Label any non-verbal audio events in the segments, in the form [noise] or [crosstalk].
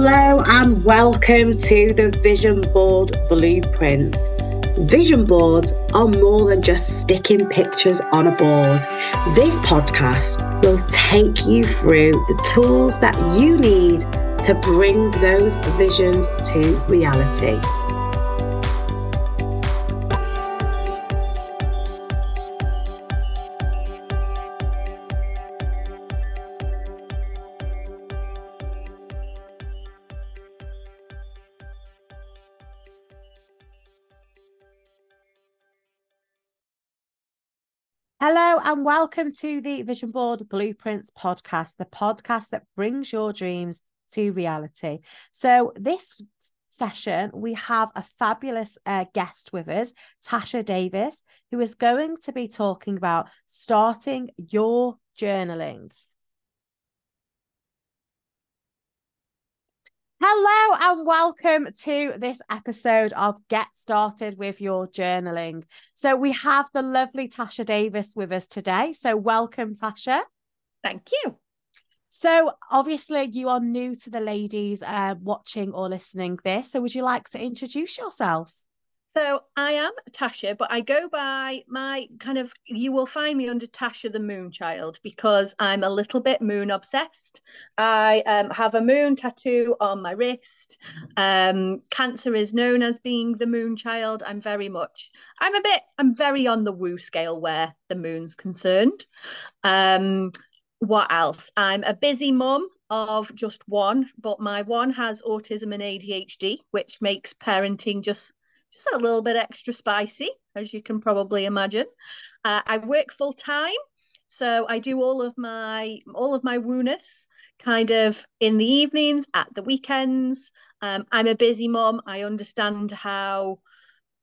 Hello and welcome to the Vision Board Blueprints. Vision boards are more than just sticking pictures on a board. This podcast will take you through the tools that you need to bring those visions to reality. Hello and welcome to the Vision Board Blueprints podcast, the podcast that brings your dreams to reality. So, this session, we have a fabulous uh, guest with us, Tasha Davis, who is going to be talking about starting your journaling. Hello and welcome to this episode of Get Started with Your Journaling. So, we have the lovely Tasha Davis with us today. So, welcome, Tasha. Thank you. So, obviously, you are new to the ladies uh, watching or listening this. So, would you like to introduce yourself? So I am Tasha, but I go by my kind of, you will find me under Tasha the Moon Child because I'm a little bit moon obsessed. I um, have a moon tattoo on my wrist. Um, cancer is known as being the moon child. I'm very much, I'm a bit, I'm very on the woo scale where the moon's concerned. Um, what else? I'm a busy mum of just one, but my one has autism and ADHD, which makes parenting just just a little bit extra spicy, as you can probably imagine. Uh, I work full time, so I do all of my all of my wooness kind of in the evenings, at the weekends. Um, I'm a busy mom. I understand how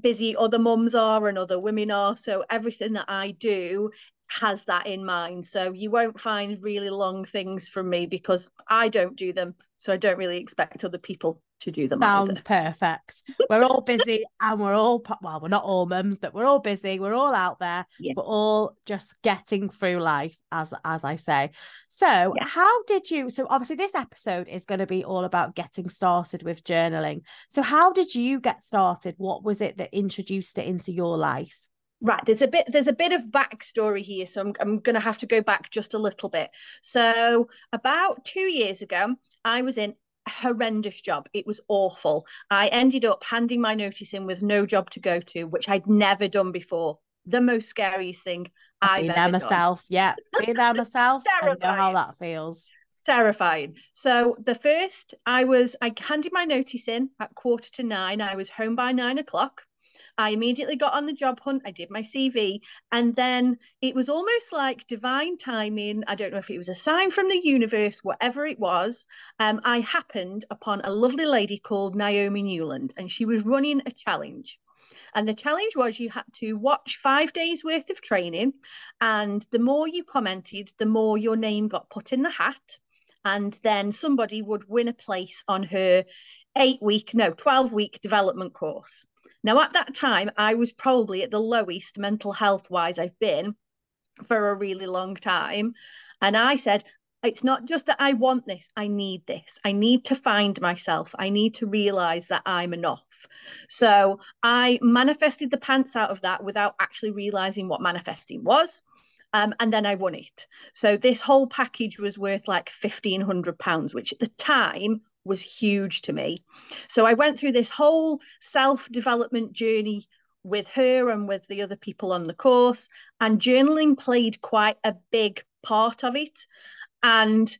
busy other mums are and other women are. So everything that I do has that in mind. So you won't find really long things from me because I don't do them. So I don't really expect other people to do them. Sounds either. perfect. We're all busy [laughs] and we're all, well, we're not all mums, but we're all busy. We're all out there. Yeah. We're all just getting through life, as as I say. So, yeah. how did you? So, obviously, this episode is going to be all about getting started with journaling. So, how did you get started? What was it that introduced it into your life? Right, there's a bit there's a bit of backstory here, so I'm I'm gonna have to go back just a little bit. So about two years ago, I was in horrendous job. It was awful. I ended up handing my notice in with no job to go to, which I'd never done before. The most scariest thing I've been there myself. Done. Yeah, being there myself. I know how that feels terrifying. So the first, I was, I handed my notice in at quarter to nine. I was home by nine o'clock. I immediately got on the job hunt. I did my CV. And then it was almost like divine timing. I don't know if it was a sign from the universe, whatever it was. Um, I happened upon a lovely lady called Naomi Newland, and she was running a challenge. And the challenge was you had to watch five days worth of training. And the more you commented, the more your name got put in the hat. And then somebody would win a place on her eight week, no, 12 week development course. Now, at that time, I was probably at the lowest mental health wise I've been for a really long time. And I said, it's not just that I want this, I need this. I need to find myself. I need to realize that I'm enough. So I manifested the pants out of that without actually realizing what manifesting was. Um, and then I won it. So this whole package was worth like £1,500, which at the time was huge to me. So I went through this whole self development journey with her and with the other people on the course, and journaling played quite a big part of it. And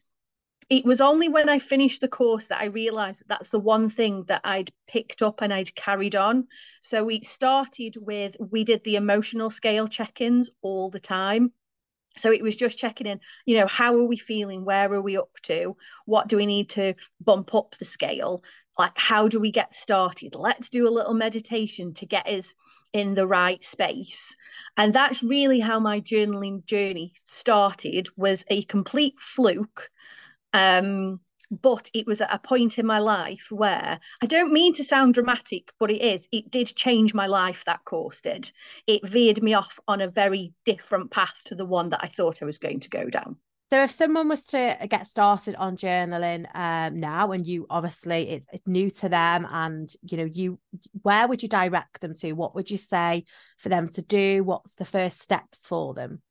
it was only when I finished the course that I realized that that's the one thing that I'd picked up and I'd carried on. So we started with, we did the emotional scale check ins all the time. So it was just checking in, you know, how are we feeling? Where are we up to? What do we need to bump up the scale? Like, how do we get started? Let's do a little meditation to get us in the right space. And that's really how my journaling journey started was a complete fluke. Um, but it was at a point in my life where I don't mean to sound dramatic, but it is. It did change my life, that course did. It veered me off on a very different path to the one that I thought I was going to go down. So if someone was to get started on journaling um, now, and you obviously it's, it's new to them, and you know you, where would you direct them to? What would you say for them to do? What's the first steps for them?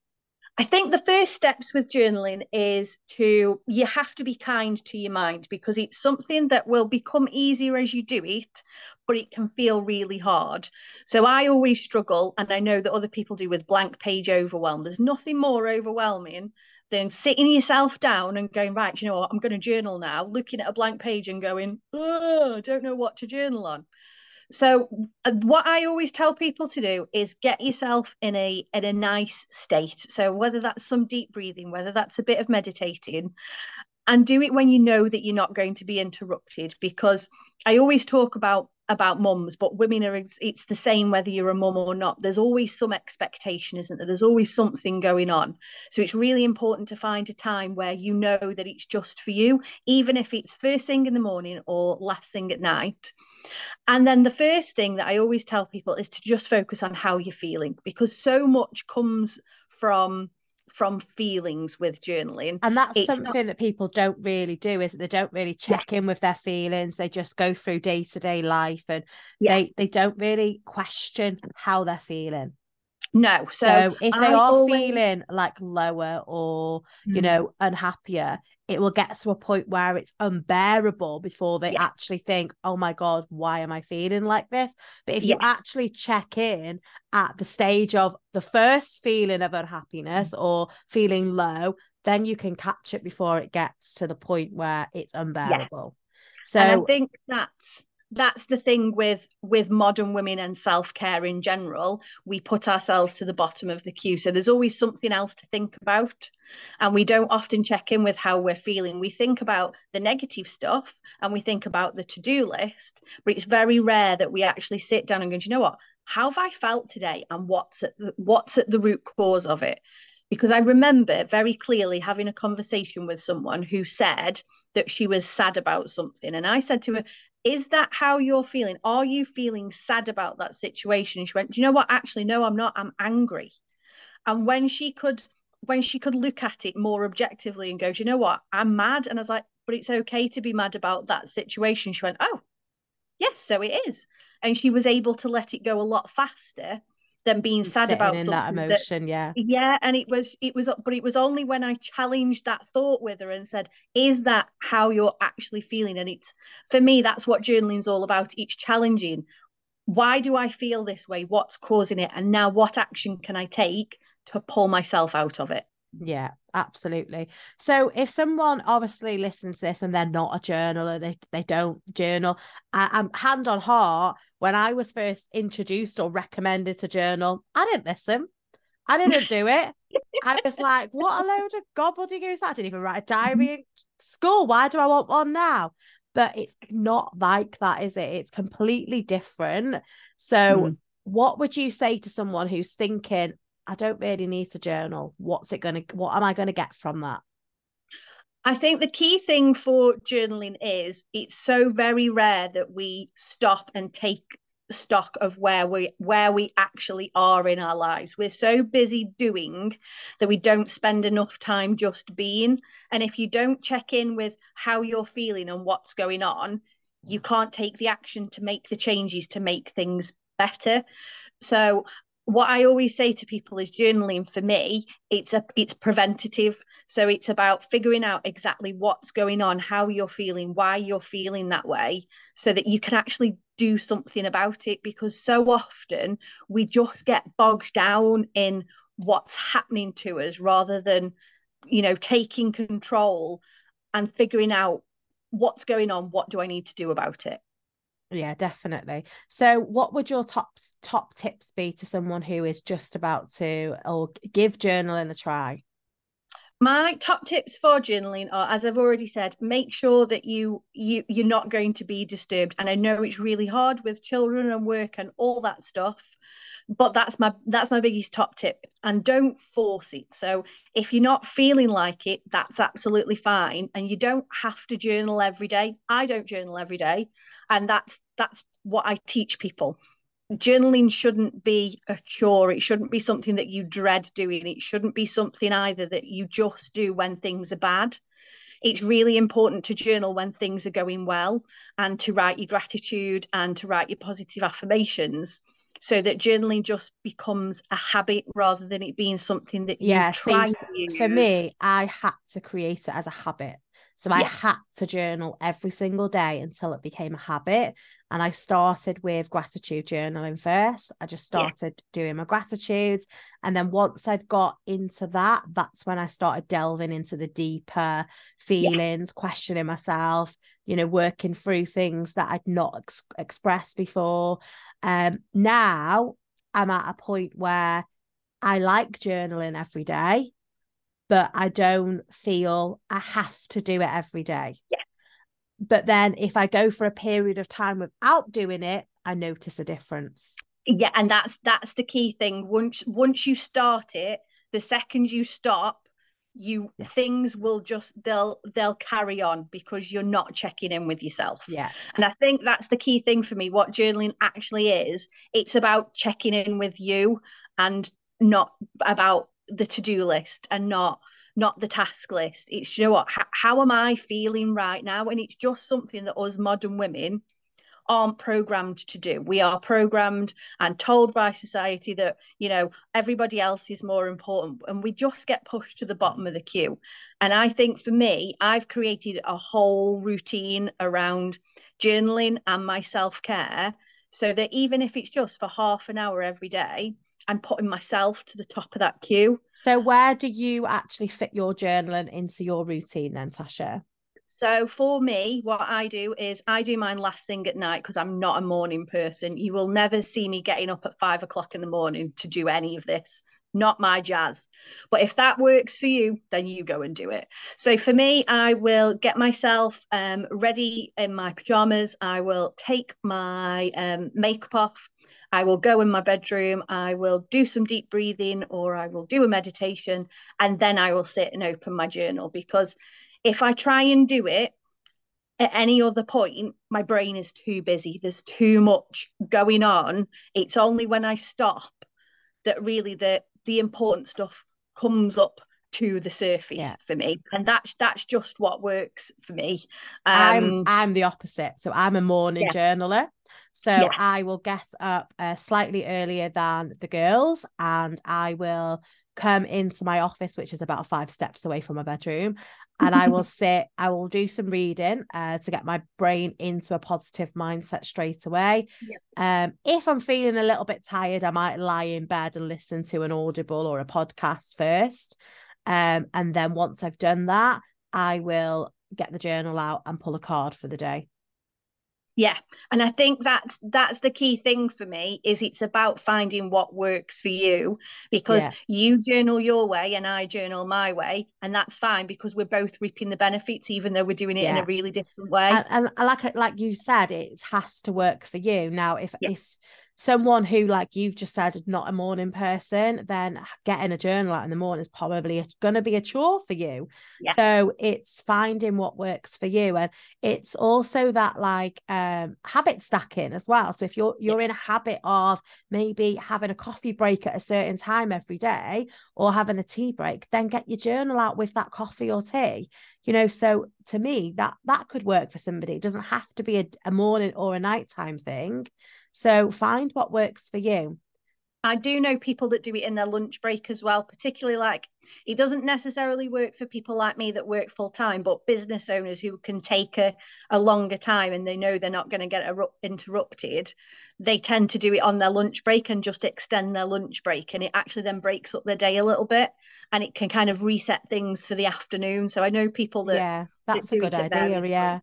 I think the first steps with journaling is to you have to be kind to your mind because it's something that will become easier as you do it, but it can feel really hard. So I always struggle, and I know that other people do with blank page overwhelm. There's nothing more overwhelming than sitting yourself down and going, right, you know what, I'm going to journal now, looking at a blank page and going, oh, I don't know what to journal on. So uh, what I always tell people to do is get yourself in a in a nice state. So whether that's some deep breathing, whether that's a bit of meditating, and do it when you know that you're not going to be interrupted because I always talk about about mums but women are it's the same whether you're a mum or not. There's always some expectation isn't there? There's always something going on. So it's really important to find a time where you know that it's just for you even if it's first thing in the morning or last thing at night. And then the first thing that I always tell people is to just focus on how you're feeling because so much comes from from feelings with journaling. And that's it's something not... that people don't really do, is they don't really check yes. in with their feelings. They just go through day-to-day life and yeah. they they don't really question how they're feeling. No. So, so if they I are always... feeling like lower or, mm. you know, unhappier, it will get to a point where it's unbearable before they actually think, oh my God, why am I feeling like this? But if you actually check in at the stage of the first feeling of unhappiness mm. or feeling low, then you can catch it before it gets to the point where it's unbearable. Yes. So and I think that's that's the thing with with modern women and self-care in general. We put ourselves to the bottom of the queue. So there's always something else to think about. And we don't often check in with how we're feeling. We think about the negative stuff and we think about the to-do list but it's very rare that we actually sit down and go you know what? How have i felt today and what's at the, what's at the root cause of it? Because i remember very clearly having a conversation with someone who said that she was sad about something. And i said to her is that how you're feeling? Are you feeling sad about that situation? And she went, Do you know what? Actually, no, I'm not. I'm angry. And when she could, when she could look at it more objectively and go, Do you know what? I'm mad. And I was like, But it's okay to be mad about that situation. She went, Oh, yes, so it is. And she was able to let it go a lot faster than being sad about in that emotion that, yeah. Yeah and it was it was but it was only when i challenged that thought with her and said is that how you're actually feeling? And it's for me that's what journaling's all about. It's challenging. Why do i feel this way? What's causing it? And now what action can i take to pull myself out of it? Yeah absolutely. So if someone obviously listens to this and they're not a journaler they, they don't journal i'm um, hand on heart when i was first introduced or recommended to journal i didn't listen i didn't do it i was like what a load of gobbledygook i didn't even write a [laughs] diary mm-hmm. in school why do i want one now but it's not like that is it it's completely different so mm. what would you say to someone who's thinking I don't really need to journal. What's it going to, what am I going to get from that? I think the key thing for journaling is it's so very rare that we stop and take stock of where we where we actually are in our lives. We're so busy doing that we don't spend enough time just being. And if you don't check in with how you're feeling and what's going on you can't take the action to make the changes to make things better. So what I always say to people is journaling for me, it's a it's preventative. So it's about figuring out exactly what's going on, how you're feeling, why you're feeling that way, so that you can actually do something about it. Because so often we just get bogged down in what's happening to us rather than, you know, taking control and figuring out what's going on, what do I need to do about it. Yeah, definitely. So, what would your top top tips be to someone who is just about to or give journaling a try? My top tips for journaling are, as I've already said, make sure that you you you're not going to be disturbed. And I know it's really hard with children and work and all that stuff, but that's my that's my biggest top tip. And don't force it. So if you're not feeling like it, that's absolutely fine. And you don't have to journal every day. I don't journal every day and that's that's what I teach people. journaling shouldn't be a chore. It shouldn't be something that you dread doing. It shouldn't be something either that you just do when things are bad. It's really important to journal when things are going well and to write your gratitude and to write your positive affirmations so that journaling just becomes a habit rather than it being something that yeah, you try see, for me, I had to create it as a habit. So I had to journal every single day until it became a habit. And I started with gratitude journaling first. I just started yeah. doing my gratitudes. And then once I'd got into that, that's when I started delving into the deeper feelings, yeah. questioning myself, you know, working through things that I'd not ex- expressed before. Um, now I'm at a point where I like journaling every day but I don't feel I have to do it every day. Yeah. But then if I go for a period of time without doing it, I notice a difference. Yeah, and that's that's the key thing. Once once you start it, the second you stop, you yeah. things will just they'll they'll carry on because you're not checking in with yourself yeah and i think that's the key thing for me what journaling actually is it's about checking in with you and not about the to-do list and not not the task list. It's you know what how, how am i feeling right now? And it's just something that us modern women aren't programmed to do. We are programmed and told by society that you know everybody else is more important and we just get pushed to the bottom of the queue. And i think for me i've created a whole routine around journaling and my self-care so that even if it's just for half an hour every day I'm putting myself to the top of that queue. So, where do you actually fit your journaling into your routine then, Tasha? So, for me, what I do is I do mine last thing at night because I'm not a morning person. You will never see me getting up at five o'clock in the morning to do any of this. Not my jazz. But if that works for you, then you go and do it. So for me, I will get myself um, ready in my pajamas. I will take my um, makeup off. I will go in my bedroom, I will do some deep breathing or I will do a meditation, and then I will sit and open my journal. Because if I try and do it at any other point, my brain is too busy. There's too much going on. It's only when I stop that really the the important stuff comes up to the surface yeah. for me and that's that's just what works for me um, i'm i'm the opposite so i'm a morning yeah. journaler so yes. i will get up uh, slightly earlier than the girls and i will come into my office which is about five steps away from my bedroom and i will [laughs] sit i will do some reading uh, to get my brain into a positive mindset straight away yep. um, if i'm feeling a little bit tired i might lie in bed and listen to an audible or a podcast first um, and then once I've done that, I will get the journal out and pull a card for the day. Yeah, and I think that's that's the key thing for me is it's about finding what works for you because yeah. you journal your way and I journal my way and that's fine because we're both reaping the benefits even though we're doing it yeah. in a really different way. And, and like like you said, it has to work for you. Now, if yeah. if someone who like you've just said not a morning person then getting a journal out in the morning is probably going to be a chore for you. Yeah. so it's finding what works for you and it's also that like um habit stacking as well. So if you're you're yeah. in a habit of maybe having a coffee break at a certain time every day or having a tea break then get your journal out with that coffee or tea you know? So to me that that could work for somebody. It doesn't have to be a, a morning or a nighttime thing so find what works for you. I do know people that do it in their lunch break as well, particularly like it doesn't necessarily work for people like me that work full time, but business owners who can take a, a longer time and they know they're not going to get interrupted, they tend to do it on their lunch break and just extend their lunch break. And it actually then breaks up their day a little bit and it can kind of reset things for the afternoon. So I know people that. Yeah, that's that a good idea. Yeah.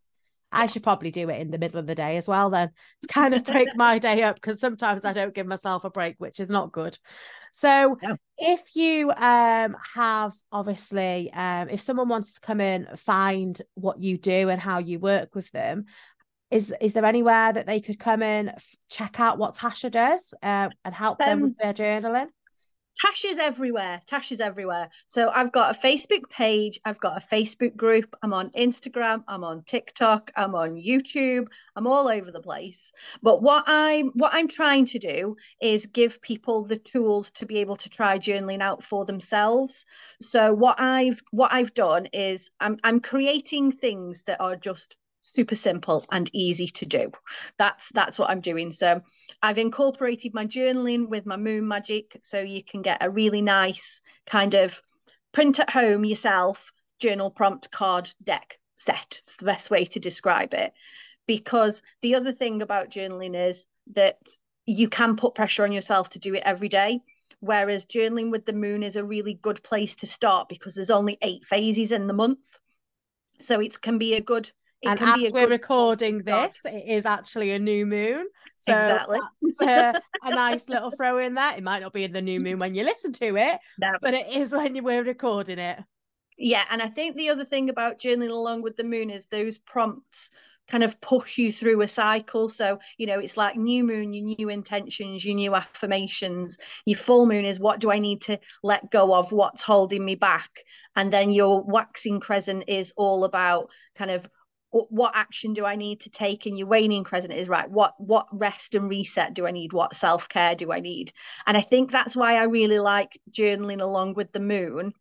I should probably do it in the middle of the day as well, then to kind of break [laughs] my day up because sometimes I don't give myself a break, which is not good. So, yeah. if you um, have obviously, um, if someone wants to come in, find what you do and how you work with them, is is there anywhere that they could come in, check out what Tasha does, uh, and help um, them with their journaling? Tash is everywhere. Tash is everywhere. So I've got a Facebook page. I've got a Facebook group. I'm on Instagram. I'm on TikTok. I'm on YouTube. I'm all over the place. But what I'm what I'm trying to do is give people the tools to be able to try journaling out for themselves. So what I've what I've done is I'm I'm creating things that are just super simple and easy to do. That's that's what I'm doing. So I've incorporated my journaling with my moon magic so you can get a really nice kind of print at home yourself journal prompt card deck set. It's the best way to describe it. Because the other thing about journaling is that you can put pressure on yourself to do it every day. Whereas journaling with the moon is a really good place to start because there's only eight phases in the month. So it can be a good and as we're recording this, it is actually a new moon. So exactly. that's uh, a [laughs] nice little throw in there. It might not be in the new moon when you listen to it, no. but it is when we're recording it. Yeah, and I think the other thing about journaling along with the moon is those prompts kind of push you through a cycle. So, you know, it's like new moon, your new intentions, your new affirmations. Your full moon is what do I need to let go of? What's holding me back? And then your waxing crescent is all about kind of what action do I need to take? And your waning crescent is right. What what rest and reset do I need? What self care do I need? And I think that's why I really like journaling along with the moon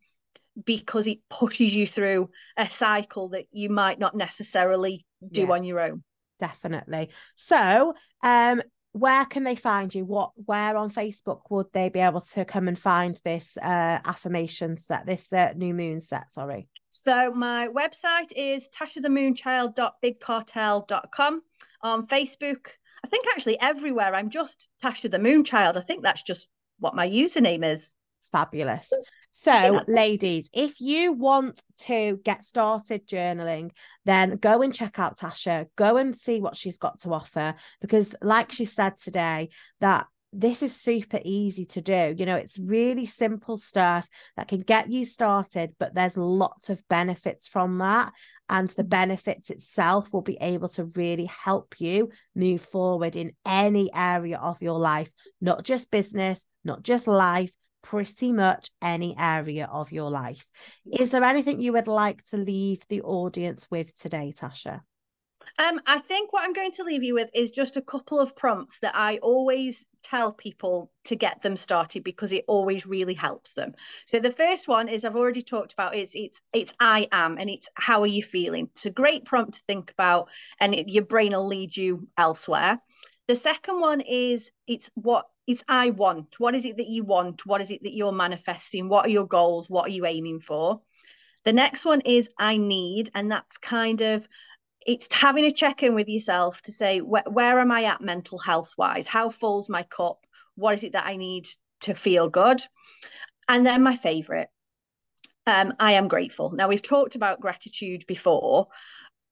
because it pushes you through a cycle that you might not necessarily do yeah, on your own. Definitely. So, um, where can they find you? What where on Facebook would they be able to come and find this uh affirmation set, this uh, new moon set? Sorry. So my website is tashathemoonchild.bigcartel.com. On Facebook, I think actually everywhere, I'm just Tasha the Moonchild. I think that's just what my username is. Fabulous. So, ladies, if you want to get started journaling, then go and check out Tasha. Go and see what she's got to offer. Because, like she said today, that this is super easy to do. You know, it's really simple stuff that can get you started, but there's lots of benefits from that. And the mm-hmm. benefits itself will be able to really help you move forward in any area of your life, not just business, not just life, pretty much any area of your life. Is there anything you would like to leave the audience with today, Tasha? Um, I think what I'm going to leave you with is just a couple of prompts that I always tell people to get them started because it always really helps them. So the first one is I've already talked about it's it's it's I am and it's how are you feeling. It's a great prompt to think about and it, your brain will lead you elsewhere. The second one is it's what it's I want. What is it that you want? What is it that you're manifesting? What are your goals? What are you aiming for? The next one is I need, and that's kind of it's having a check in with yourself to say where, where am I at mental health wise? How full's my cup? What is it that I need to feel good? And then my favorite, um, I am grateful. Now we've talked about gratitude before,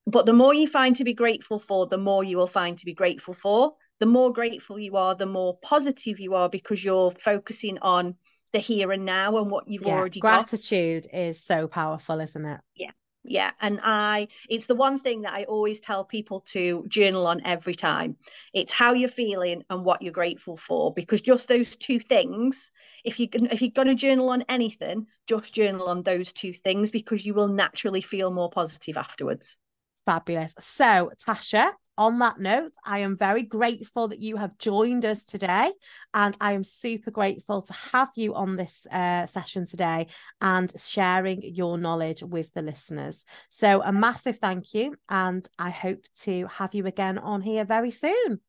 but the more you find to be grateful for, the more you will find to be grateful for. The more grateful you are, the more positive you are because you're focusing on the here and now and what you've yeah, already gratitude got. is so powerful, isn't it? Yeah yeah and i it's the one thing that i always tell people to journal on every time it's how you're feeling and what you're grateful for because just those two things if you can if you're going to journal on anything just journal on those two things because you will naturally feel more positive afterwards Fabulous. So, Tasha, on that note, I am very grateful that you have joined us today. And I am super grateful to have you on this uh, session today and sharing your knowledge with the listeners. So, a massive thank you. And I hope to have you again on here very soon.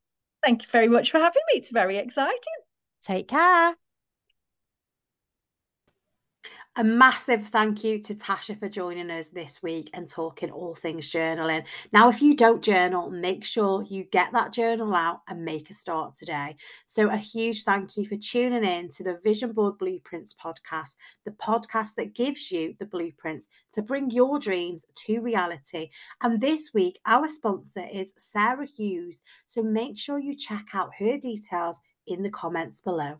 Thank you very much for having me. It's very exciting. Take care. A massive thank you to Tasha for joining us this week and talking all things journaling. Now, if you don't journal, make sure you get that journal out and make a start today. So, a huge thank you for tuning in to the Vision Board Blueprints podcast, the podcast that gives you the blueprints to bring your dreams to reality. And this week, our sponsor is Sara Hughes. So, make sure you check out her details in the comments below.